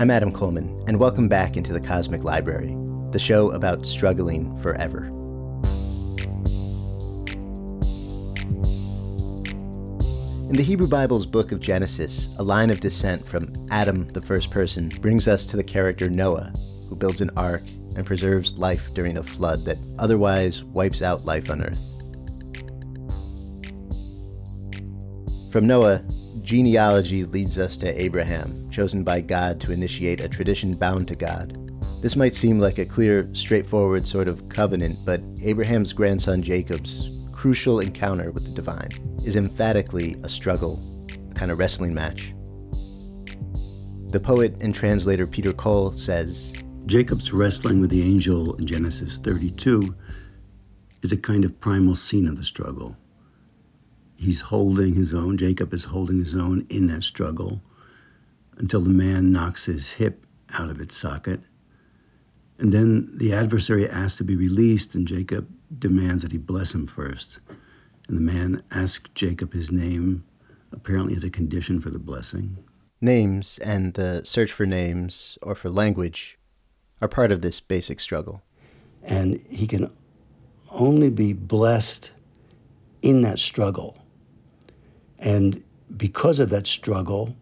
I'm Adam Coleman, and welcome back into the Cosmic Library, the show about struggling forever. In the Hebrew Bible's book of Genesis, a line of descent from Adam, the first person, brings us to the character Noah, who builds an ark and preserves life during a flood that otherwise wipes out life on earth. From Noah, genealogy leads us to Abraham, chosen by God to initiate a tradition bound to God. This might seem like a clear, straightforward sort of covenant, but Abraham's grandson Jacob's crucial encounter with the divine is emphatically a struggle, a kind of wrestling match. The poet and translator Peter Cole says Jacob's wrestling with the angel in Genesis 32 is a kind of primal scene of the struggle he's holding his own. Jacob is holding his own in that struggle until the man knocks his hip out of its socket. And then the adversary asks to be released, and Jacob demands that he bless him first. And the man asks Jacob his name, apparently as a condition for the blessing. Names and the search for names or for language are part of this basic struggle. And he can only be blessed in that struggle and because of that struggle,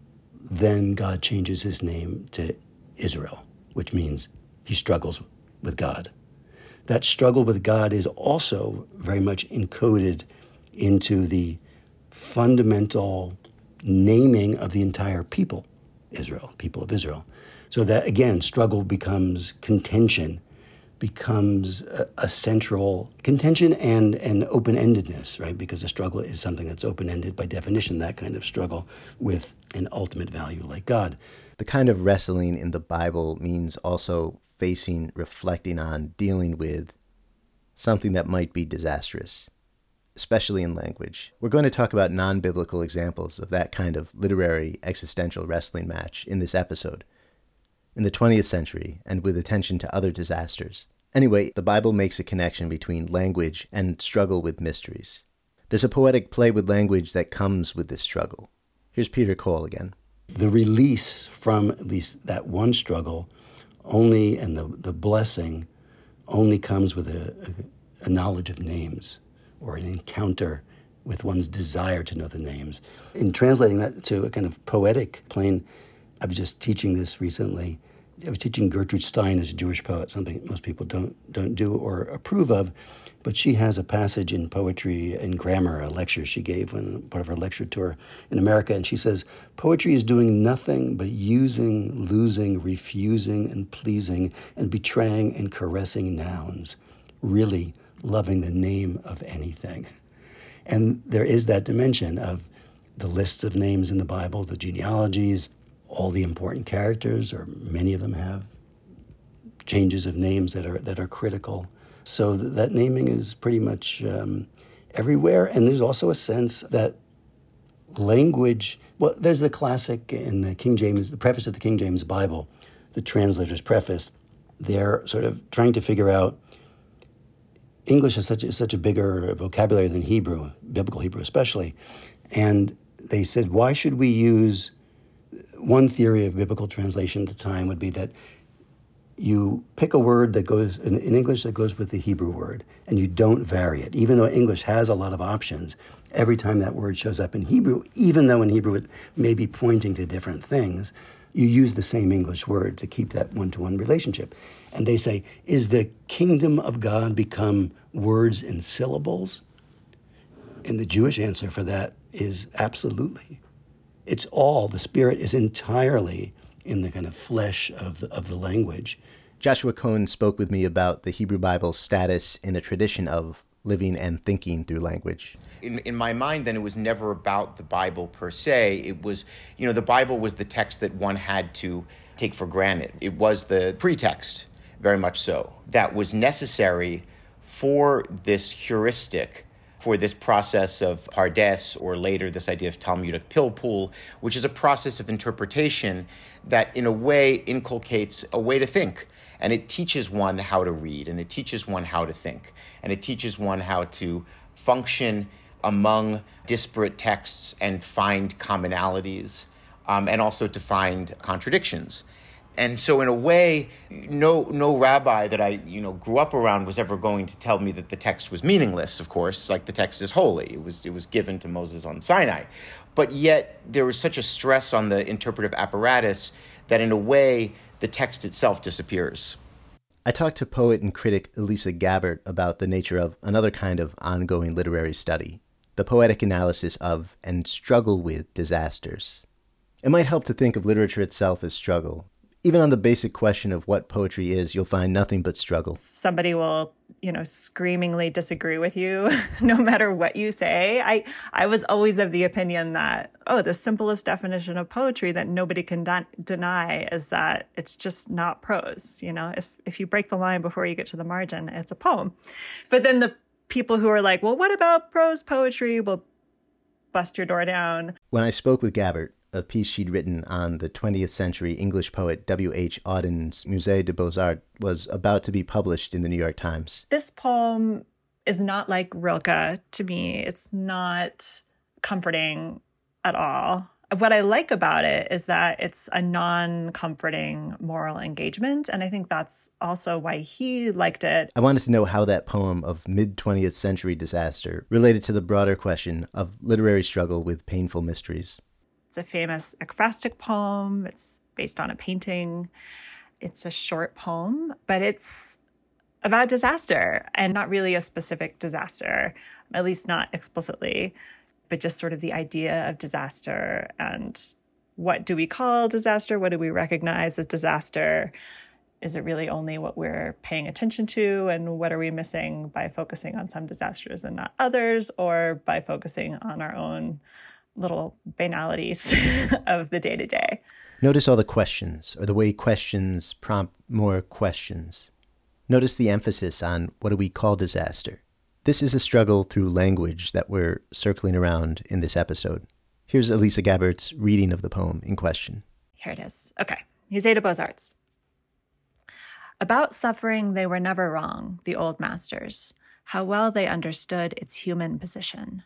then God changes his name to Israel, which means he struggles with God. That struggle with God is also very much encoded into the fundamental naming of the entire people, Israel, people of Israel. So that again, struggle becomes contention becomes a, a, central contention and an open-endedness, right? Because a struggle is something that's open-ended by definition, that kind of struggle with an ultimate value like God. The kind of wrestling in the Bible means also facing, reflecting on, dealing with something that might be disastrous, especially in language. We're going to talk about non biblical examples of that kind of literary existential wrestling match in this episode in the 20th century and with attention to other disasters. Anyway, the Bible makes a connection between language and struggle with mysteries. There's a poetic play with language that comes with this struggle. Here's Peter Cole again. The release from at least that one struggle only, and the, the blessing only comes with a, a, a knowledge of names or an encounter with one's desire to know the names. In translating that to a kind of poetic plane, I was just teaching this recently. I was teaching Gertrude Stein as a Jewish poet, something most people don't don't do or approve of, but she has a passage in poetry and grammar, a lecture she gave when part of her lecture tour in America, and she says poetry is doing nothing but using, losing, refusing, and pleasing, and betraying and caressing nouns, really loving the name of anything, and there is that dimension of the lists of names in the Bible, the genealogies all the important characters, or many of them have changes of names that are that are critical. So th- that naming is pretty much um, everywhere, and there's also a sense that language. Well, there's the classic in the King James, the preface of the King James Bible, the translator's preface. They're sort of trying to figure out. English is such a, such a bigger vocabulary than Hebrew, biblical Hebrew especially, and they said, why should we use one theory of biblical translation at the time would be that you pick a word that goes in, in, English that goes with the Hebrew word and you don't vary it. Even though English has a lot of options, every time that word shows up in Hebrew, even though in Hebrew it may be pointing to different things, you use the same English word to keep that one to one relationship. And they say, Is the kingdom of God become words and syllables? And the Jewish answer for that is absolutely. It's all, the spirit is entirely in the kind of flesh of the, of the language. Joshua Cohen spoke with me about the Hebrew Bible's status in a tradition of living and thinking through language. In, in my mind, then, it was never about the Bible per se. It was, you know, the Bible was the text that one had to take for granted. It was the pretext, very much so, that was necessary for this heuristic for this process of Pardes, or later this idea of Talmudic pilpul, which is a process of interpretation that, in a way, inculcates a way to think. And it teaches one how to read, and it teaches one how to think, and it teaches one how to function among disparate texts and find commonalities, um, and also to find contradictions and so in a way no no rabbi that i you know grew up around was ever going to tell me that the text was meaningless of course. Like the text is holy. It was it was given to moses on sinai. But yet there was such a stress on the interpretive apparatus that in a way the text itself disappears. I talked to poet and critic Elisa Gabbert about the nature of another kind of ongoing literary study, the poetic analysis of and struggle with disasters. It might help to think of literature itself as struggle, even on the basic question of what poetry is, you'll find nothing but struggle. Somebody will, you know, screamingly disagree with you no matter what you say. I I was always of the opinion that oh, the simplest definition of poetry that nobody can de- deny is that it's just not prose, you know. If if you break the line before you get to the margin, it's a poem. But then the people who are like, "Well, what about prose poetry?" will bust your door down. When I spoke with Gabbert, a piece she'd written on the 20th century English poet W.H. Auden's Musée des Beaux-Arts was about to be published in the New York Times. This poem is not like Rilke to me. It's not comforting at all. What I like about it is that it's a non comforting moral engagement. And I think that's also why he liked it. I wanted to know how that poem of mid 20th century disaster related to the broader question of literary struggle with painful mysteries. It's a famous ekphrastic poem. It's based on a painting. It's a short poem, but it's about disaster and not really a specific disaster, at least not explicitly, but just sort of the idea of disaster and what do we call disaster? What do we recognize as disaster? Is it really only what we're paying attention to? And what are we missing by focusing on some disasters and not others, or by focusing on our own little banalities of the day to day. Notice all the questions, or the way questions prompt more questions. Notice the emphasis on what do we call disaster. This is a struggle through language that we're circling around in this episode. Here's Elisa Gabbert's reading of the poem in question. Here it is. Okay. Musée des Beaux Arts. About suffering, they were never wrong, the old masters. How well they understood its human position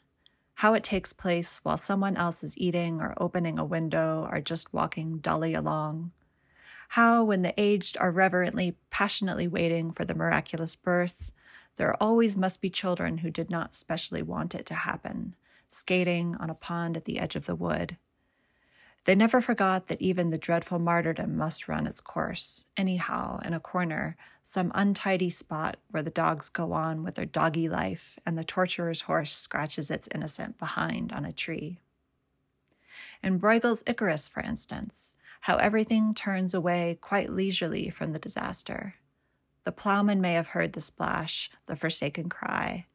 how it takes place while someone else is eating or opening a window or just walking dully along. How, when the aged are reverently, passionately waiting for the miraculous birth, there always must be children who did not specially want it to happen, skating on a pond at the edge of the wood. They never forgot that even the dreadful martyrdom must run its course, anyhow, in a corner, some untidy spot where the dogs go on with their doggy life and the torturer's horse scratches its innocent behind on a tree. In Bruegel's Icarus, for instance, how everything turns away quite leisurely from the disaster. The plowman may have heard the splash, the forsaken cry,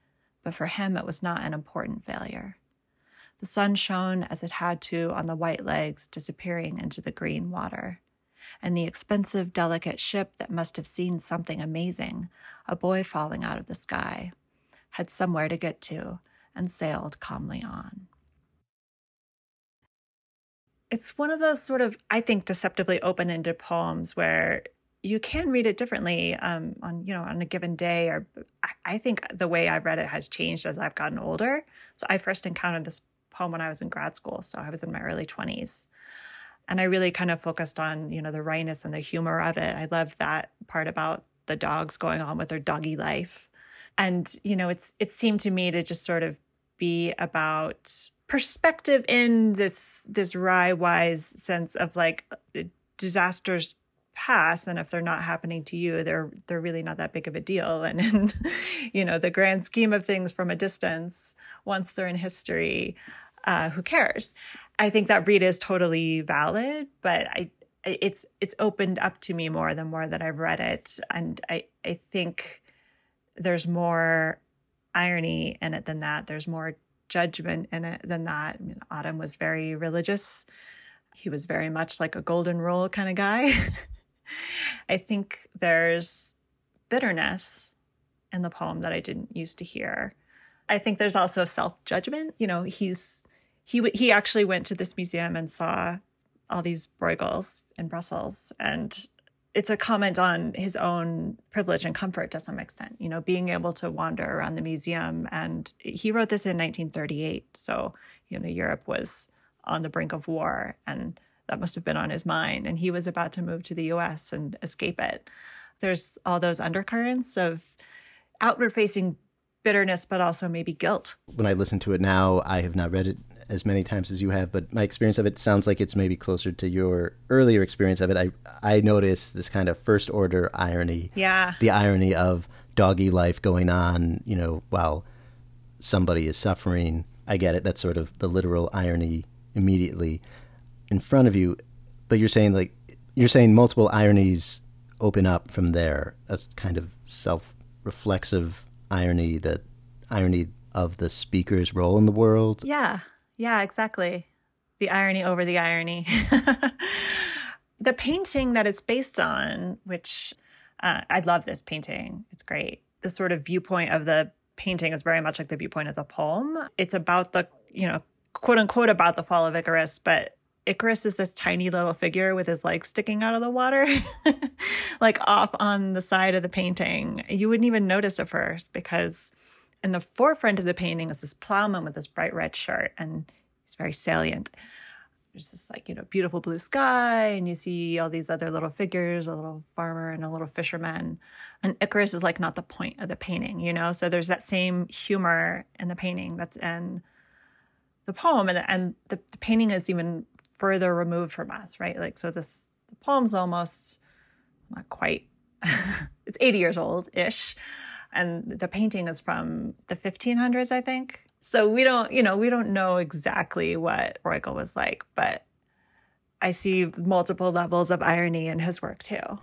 but for him it was not an important failure. The sun shone as it had to on the white legs disappearing into the green water and the expensive, delicate ship that must have seen something amazing, a boy falling out of the sky, had somewhere to get to and sailed calmly on. It's one of those sort of, I think, deceptively open ended poems where you can read it differently um, on you know on a given day or I, I think the way i've read it has changed as i've gotten older so i first encountered this poem when i was in grad school so i was in my early 20s and I really kind of focused on, you know, the wryness and the humor of it. I love that part about the dogs going on with their doggy life. And, you know, it's it seemed to me to just sort of be about perspective in this this wry wise sense of like uh, disasters pass and if they're not happening to you they're they're really not that big of a deal and in you know the grand scheme of things from a distance once they're in history uh, who cares? I think that read is totally valid but i it's it's opened up to me more the more that i've read it. And i i think there's more irony in it than that. There's more judgment in it than that. I mean, Auden was very religious. He was very much like a golden rule kind of guy. I think there's bitterness in the poem that I didn't used to hear. I think there's also self-judgment. You know, he's he he actually went to this museum and saw all these Bruegels in Brussels and it's a comment on his own privilege and comfort to some extent, you know, being able to wander around the museum. And he wrote this in 1938. So, you know, Europe was on the brink of war. And that must have been on his mind. And he was about to move to the US and escape it. There's all those undercurrents of outward facing bitterness, but also maybe guilt. When I listen to it now, I have not read it as many times as you have, but my experience of it sounds like it's maybe closer to your earlier experience of it. I I notice this kind of first order irony. Yeah. The irony of doggy life going on, you know, while somebody is suffering. I get it. That's sort of the literal irony immediately in front of you, but you're saying like you're saying multiple ironies open up from there. A kind of self-reflexive irony, the irony of the speaker's role in the world. Yeah, yeah, exactly. The irony over the irony. the painting that it's based on, which uh, I love this painting. It's great. The sort of viewpoint of the painting is very much like the viewpoint of the poem. It's about the, you know, quote unquote about the fall of Icarus, but Icarus is this tiny little figure with his legs sticking out of the water, like off on the side of the painting. You wouldn't even notice at first because in the forefront of the painting is this plowman with this bright red shirt and he's very salient. There's this like, you know, beautiful blue sky, and you see all these other little figures, a little farmer and a little fisherman. And Icarus is like not the point of the painting, you know? So there's that same humor in the painting that's in the poem. And, and the, the painting is even further removed from us, right? Like, so this, the poem's almost not quite, it's 80 years old ish. And the painting is from the 1500s, I think. So we don't, you know, we don't know exactly what Bruegel was like, but I see multiple levels of irony in his work too.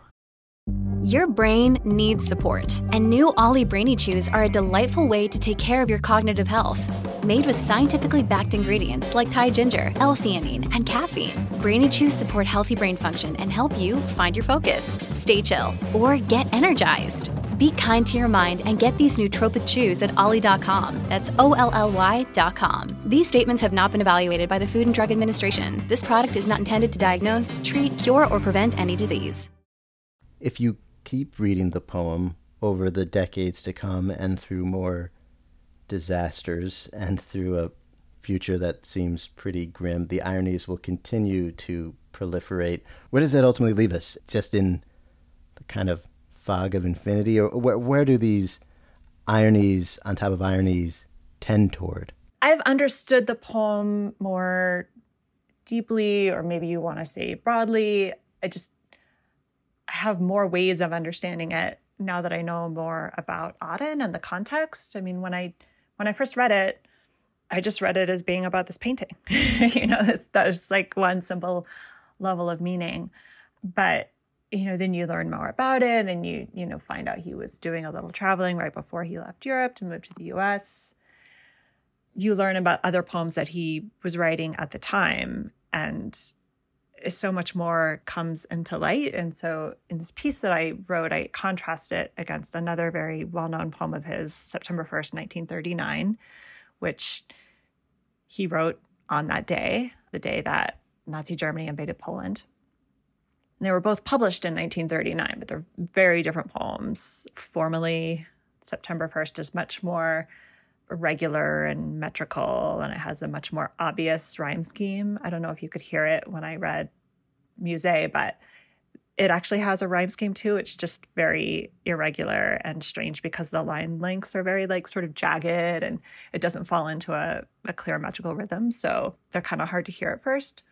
Your brain needs support, and new OLLY Brainy Chews are a delightful way to take care of your cognitive health. Made with scientifically backed ingredients like Thai ginger, L-theanine, and caffeine, Brainy Chews support healthy brain function and help you find your focus, stay chill, or get energized. Be kind to your mind and get these nootropic chews at olly.com. That's O L L Y.com. These statements have not been evaluated by the Food and Drug Administration. This product is not intended to diagnose, treat, cure, or prevent any disease. If you keep reading the poem over the decades to come and through more disasters and through a future that seems pretty grim, the ironies will continue to proliferate. Where does that ultimately leave us? Just in the kind of fog of infinity? Or where, where do these ironies on top of ironies tend toward? I've understood the poem more deeply, or maybe you want to say broadly. I just have more ways of understanding it now that I know more about Auden and the context. I mean, when I when I first read it, I just read it as being about this painting. you know, that's, was like one simple level of meaning. But you know, then you learn more about it, and you you know find out he was doing a little traveling right before he left Europe to move to the U.S. You learn about other poems that he was writing at the time, and so much more comes into light. And so in this piece that I wrote, I contrast it against another very well known poem of his, September 1st, 1939, which he wrote on that day, the day that Nazi Germany invaded Poland. And they were both published in 1939, but they're very different poems. Formally, September 1st is much more regular and metrical and it has a much more obvious rhyme scheme. I don't know if you could hear it when I read Musée, but it actually has a rhyme scheme too. It's just very irregular and strange because the line lengths are very like sort of jagged and it doesn't fall into a, a clear metrical rhythm. So they're kind of hard to hear at first.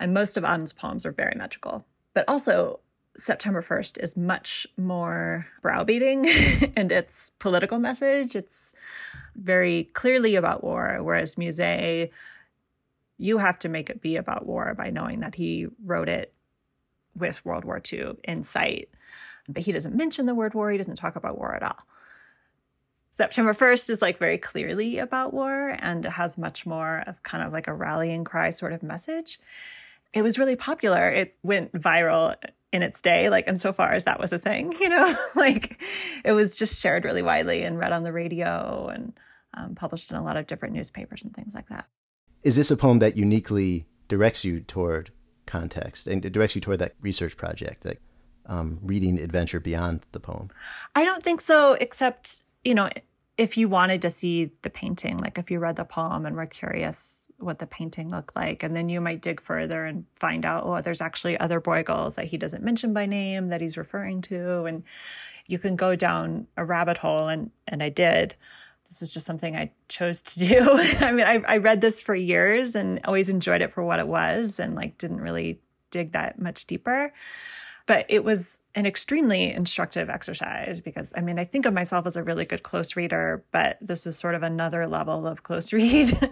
And most of Auden's poems are very metrical. But also, September 1st is much more browbeating and its political message. It's very clearly about war, whereas Musée, you have to make it be about war by knowing that he wrote it with World War II in sight. But he doesn't mention the word war, he doesn't talk about war at all. September 1st is like very clearly about war and it has much more of kind of like a rallying cry sort of message. It was really popular. It went viral in its day, like insofar as that was a thing, you know, like it was just shared really widely and read on the radio and um, published in a lot of different newspapers and things like that. Is this a poem that uniquely directs you toward context and it directs you toward that research project, like um, reading adventure beyond the poem? I don't think so, except, you know, if you wanted to see the painting, like if you read the poem and were curious what the painting looked like, and then you might dig further and find out, oh, there's actually other Bruegels that he doesn't mention by name that he's referring to. And you can go down a rabbit hole, and, and I did this is just something I chose to do. I mean, I, I read this for years and always enjoyed it for what it was and like didn't really dig that much deeper. But it was an extremely instructive exercise because I mean, I think of myself as a really good close reader, but this is sort of another level of close read.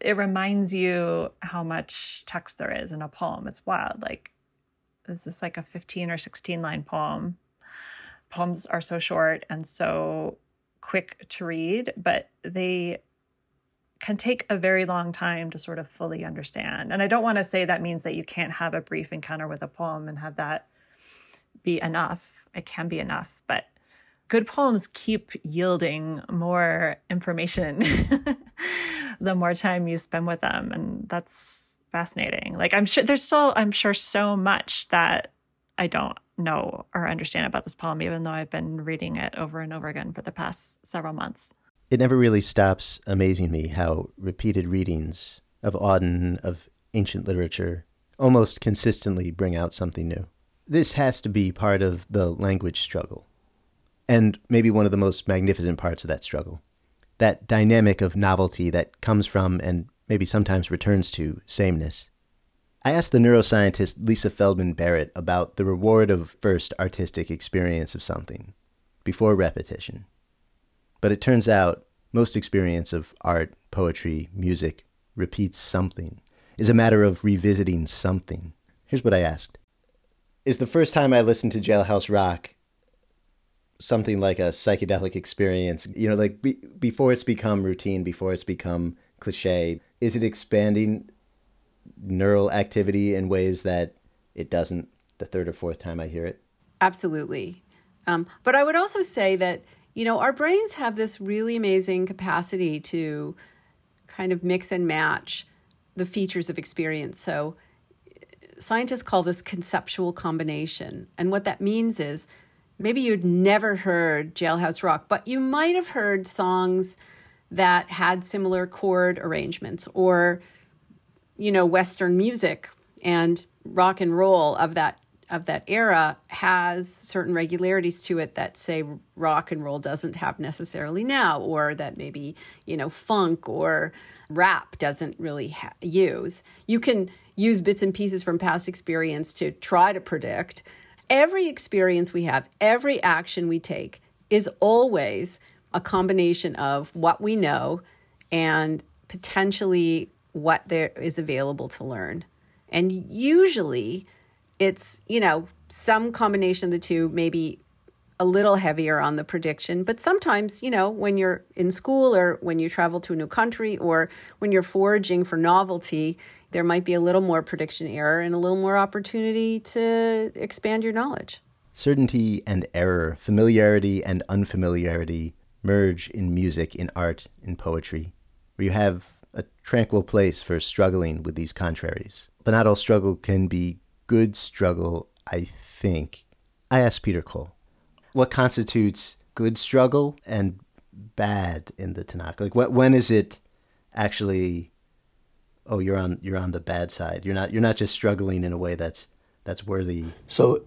it reminds you how much text there is in a poem. It's wild. Like, this is like a 15 or 16 line poem. Poems are so short and so quick to read, but they can take a very long time to sort of fully understand. And I don't want to say that means that you can't have a brief encounter with a poem and have that be enough. It can be enough, but good poems keep yielding more information the more time you spend with them. And that's fascinating. Like, I'm sure there's still, I'm sure, so much that I don't know or understand about this poem, even though I've been reading it over and over again for the past several months. It never really stops amazing me how repeated readings of Auden, of ancient literature, almost consistently bring out something new. This has to be part of the language struggle, and maybe one of the most magnificent parts of that struggle. That dynamic of novelty that comes from and maybe sometimes returns to sameness. I asked the neuroscientist Lisa Feldman Barrett about the reward of first artistic experience of something before repetition. But it turns out most experience of art, poetry, music repeats something, is a matter of revisiting something. Here's what I asked Is the first time I listened to Jailhouse Rock something like a psychedelic experience? You know, like be, before it's become routine, before it's become cliche, is it expanding neural activity in ways that it doesn't the third or fourth time I hear it? Absolutely. Um, but I would also say that, you know, our brains have this really amazing capacity to kind of mix and match the features of experience. So scientists call this conceptual combination. And what that means is maybe you'd never heard Jailhouse Rock, but you might have heard songs that had similar chord arrangements or you know western music and rock and roll of that of that era has certain regularities to it that say rock and roll doesn't have necessarily now or that maybe you know funk or rap doesn't really ha- use you can use bits and pieces from past experience to try to predict every experience we have every action we take is always a combination of what we know and potentially what there is available to learn. And usually it's, you know, some combination of the two, maybe a little heavier on the prediction. But sometimes, you know, when you're in school or when you travel to a new country or when you're foraging for novelty, there might be a little more prediction error and a little more opportunity to expand your knowledge. Certainty and error, familiarity and unfamiliarity merge in music, in art, in poetry, where you have a tranquil place for struggling with these contraries. But not all struggle can be good struggle, I think. I asked Peter Cole, what constitutes good struggle and bad in the Tanakh? Like, when is it actually? Oh, you're on you're on the bad side. You're not you're not just struggling in a way that's that's worthy? So,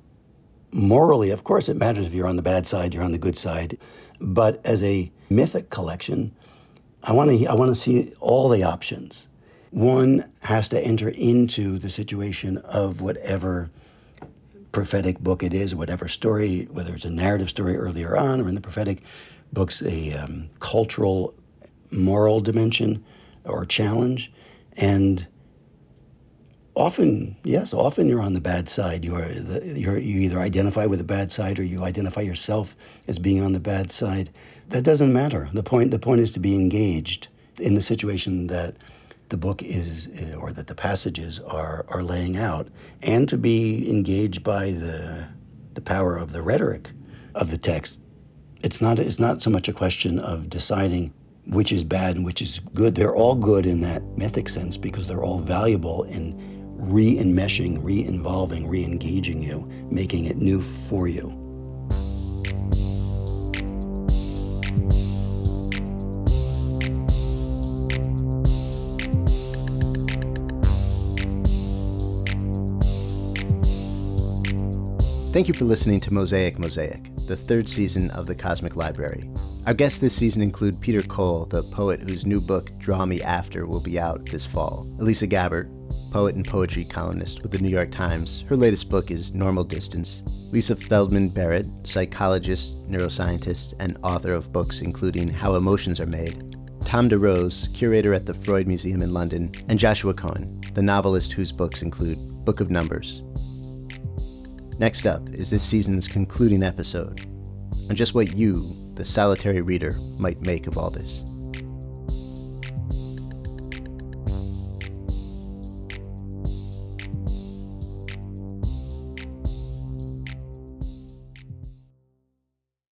morally, of course, it matters if you're on the bad side, you're on the good side. But as a mythic collection, I want to I want to see all the options. One has to enter into the situation of whatever prophetic book it is, whatever story, whether it's a narrative story earlier on or in the prophetic books, a um, cultural, moral dimension or challenge, and often, yes, often you're on the bad side. You are the, you're, you either identify with the bad side or you identify yourself as being on the bad side. That doesn't matter. The point the point is to be engaged in the situation that the book is eh, or that the passages are are laying out, and to be engaged by the the power of the rhetoric of the text. It's not it's not so much a question of deciding which is bad and which is good. They're all good in that mythic sense because they're all valuable in re-enmeshing, re-involving, re-engaging you, making it new for you. Thank you for listening to Mosaic Mosaic, the third season of the Cosmic Library. Our guests this season include Peter Cole, the poet whose new book, Draw Me After, will be out this fall, Elisa Gabbert, poet and poetry columnist with the New York Times. Her latest book is Normal Distance. Lisa Feldman Barrett, psychologist, neuroscientist, and author of books including How Emotions Are Made. Tom DeRose, curator at the Freud Museum in London, and Joshua Cohen, the novelist whose books include Book of Numbers. Next up is this season's concluding episode on just what you, the solitary reader, might make of all this.